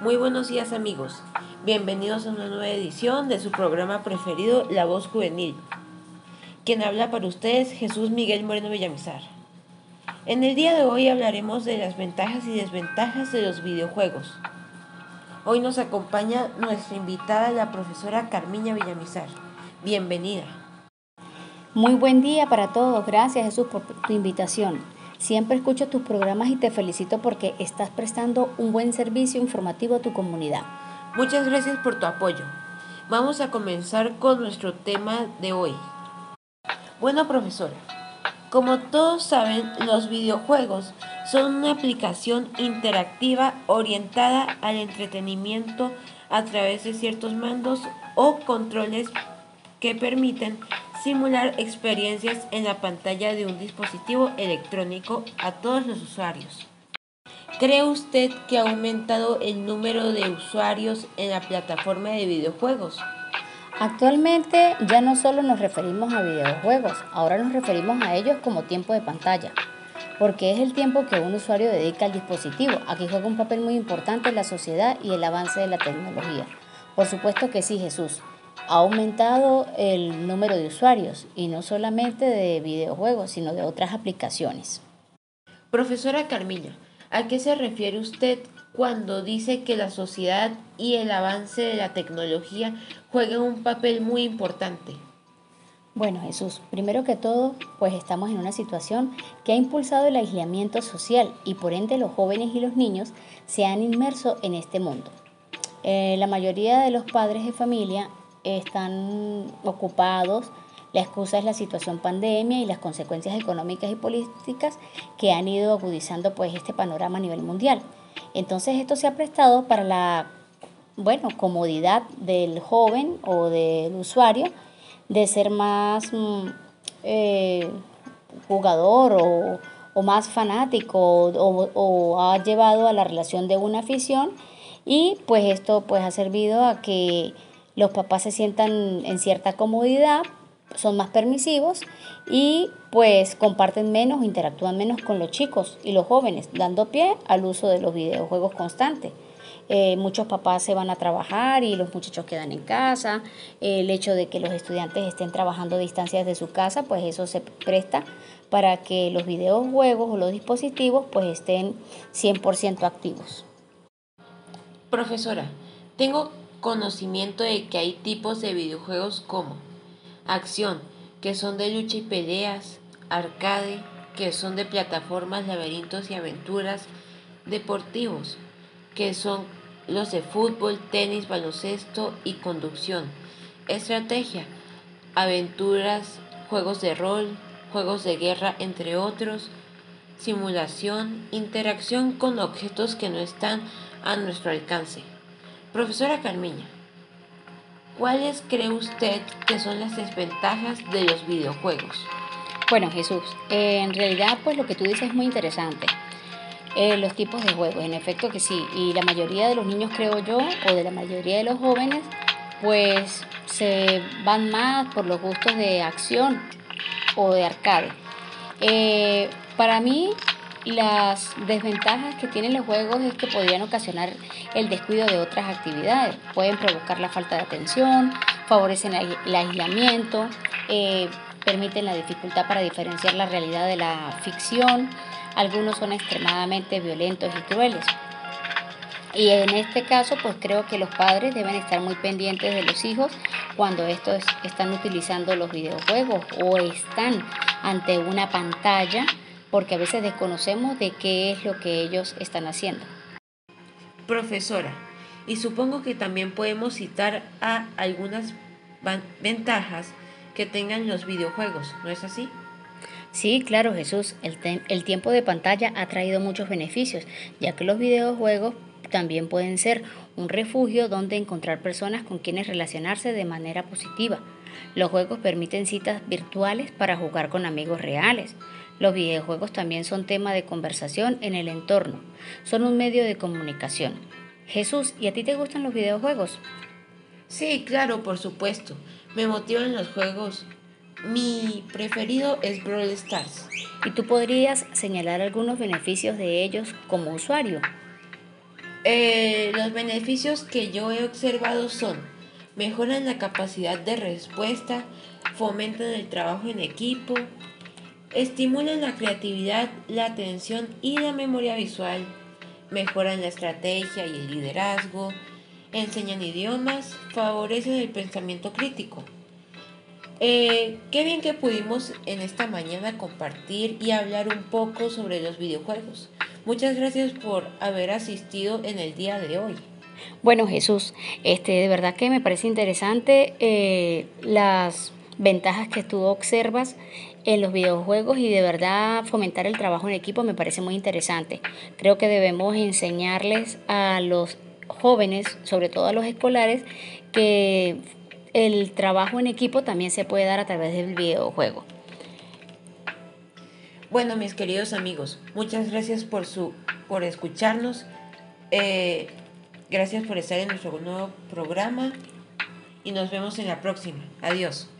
Muy buenos días amigos, bienvenidos a una nueva edición de su programa preferido La Voz Juvenil. Quien habla para ustedes Jesús Miguel Moreno Villamizar. En el día de hoy hablaremos de las ventajas y desventajas de los videojuegos. Hoy nos acompaña nuestra invitada, la profesora Carmiña Villamizar. Bienvenida. Muy buen día para todos. Gracias Jesús por tu invitación. Siempre escucho tus programas y te felicito porque estás prestando un buen servicio informativo a tu comunidad. Muchas gracias por tu apoyo. Vamos a comenzar con nuestro tema de hoy. Bueno, profesora, como todos saben, los videojuegos son una aplicación interactiva orientada al entretenimiento a través de ciertos mandos o controles que permiten simular experiencias en la pantalla de un dispositivo electrónico a todos los usuarios. ¿Cree usted que ha aumentado el número de usuarios en la plataforma de videojuegos? Actualmente ya no solo nos referimos a videojuegos, ahora nos referimos a ellos como tiempo de pantalla, porque es el tiempo que un usuario dedica al dispositivo. Aquí juega un papel muy importante en la sociedad y el avance de la tecnología. Por supuesto que sí, Jesús ha aumentado el número de usuarios y no solamente de videojuegos, sino de otras aplicaciones. Profesora Carmilla, ¿a qué se refiere usted cuando dice que la sociedad y el avance de la tecnología juegan un papel muy importante? Bueno, Jesús, primero que todo, pues estamos en una situación que ha impulsado el aislamiento social y por ende los jóvenes y los niños se han inmerso en este mundo. Eh, la mayoría de los padres de familia están ocupados. La excusa es la situación pandemia y las consecuencias económicas y políticas que han ido agudizando pues este panorama a nivel mundial. Entonces esto se ha prestado para la bueno, comodidad del joven o del usuario de ser más mm, eh, jugador o, más fanático o, o, ha llevado a la relación de una afición y pues esto pues ha servido a que los papás se sientan en cierta comodidad, son más permisivos y pues comparten menos, interactúan menos con los chicos y los jóvenes, dando pie al uso de los videojuegos constantes. Eh, muchos papás se van a trabajar y los muchachos quedan en casa. el hecho de que los estudiantes estén trabajando a distancia desde su casa, pues eso se presta para que los videojuegos o los dispositivos pues estén 100% activos. Profesora, tengo conocimiento de que hay tipos de videojuegos como acción, que son de lucha y peleas, arcade, que son de plataformas, laberintos y aventuras, deportivos, que son los de fútbol, tenis, baloncesto y conducción, estrategia, aventuras, juegos de rol, juegos de guerra, entre otros, simulación, interacción con objetos que no están a nuestro alcance. Profesora Carmiña, ¿cuáles cree usted que son las desventajas de los videojuegos? Bueno, Jesús, en realidad pues lo que tú dices es muy interesante. Eh, los tipos de juegos, en efecto que sí, y la mayoría de los niños creo yo, o de la mayoría de los jóvenes, pues se van más por los gustos de acción o de arcade. Eh, para mí las desventajas que tienen los juegos es que podrían ocasionar el descuido de otras actividades. Pueden provocar la falta de atención, favorecen el aislamiento, eh, permiten la dificultad para diferenciar la realidad de la ficción. Algunos son extremadamente violentos y crueles. Y en este caso, pues creo que los padres deben estar muy pendientes de los hijos cuando estos están utilizando los videojuegos o están ante una pantalla porque a veces desconocemos de qué es lo que ellos están haciendo. Profesora, y supongo que también podemos citar a algunas ventajas que tengan los videojuegos, ¿no es así? Sí, claro Jesús, el, el tiempo de pantalla ha traído muchos beneficios, ya que los videojuegos también pueden ser un refugio donde encontrar personas con quienes relacionarse de manera positiva. Los juegos permiten citas virtuales para jugar con amigos reales. Los videojuegos también son tema de conversación en el entorno. Son un medio de comunicación. Jesús, ¿y a ti te gustan los videojuegos? Sí, claro, por supuesto. Me motivan los juegos. Mi preferido es Brawl Stars. ¿Y tú podrías señalar algunos beneficios de ellos como usuario? Eh, los beneficios que yo he observado son mejoran la capacidad de respuesta, fomentan el trabajo en equipo, estimulan la creatividad, la atención y la memoria visual, mejoran la estrategia y el liderazgo, enseñan idiomas, favorecen el pensamiento crítico. Eh, qué bien que pudimos en esta mañana compartir y hablar un poco sobre los videojuegos. Muchas gracias por haber asistido en el día de hoy. Bueno, Jesús, este, de verdad que me parece interesante eh, las ventajas que tú observas en los videojuegos y de verdad fomentar el trabajo en equipo me parece muy interesante. Creo que debemos enseñarles a los jóvenes, sobre todo a los escolares, que el trabajo en equipo también se puede dar a través del videojuego. Bueno, mis queridos amigos, muchas gracias por su por escucharnos. Eh, Gracias por estar en nuestro nuevo programa y nos vemos en la próxima. Adiós.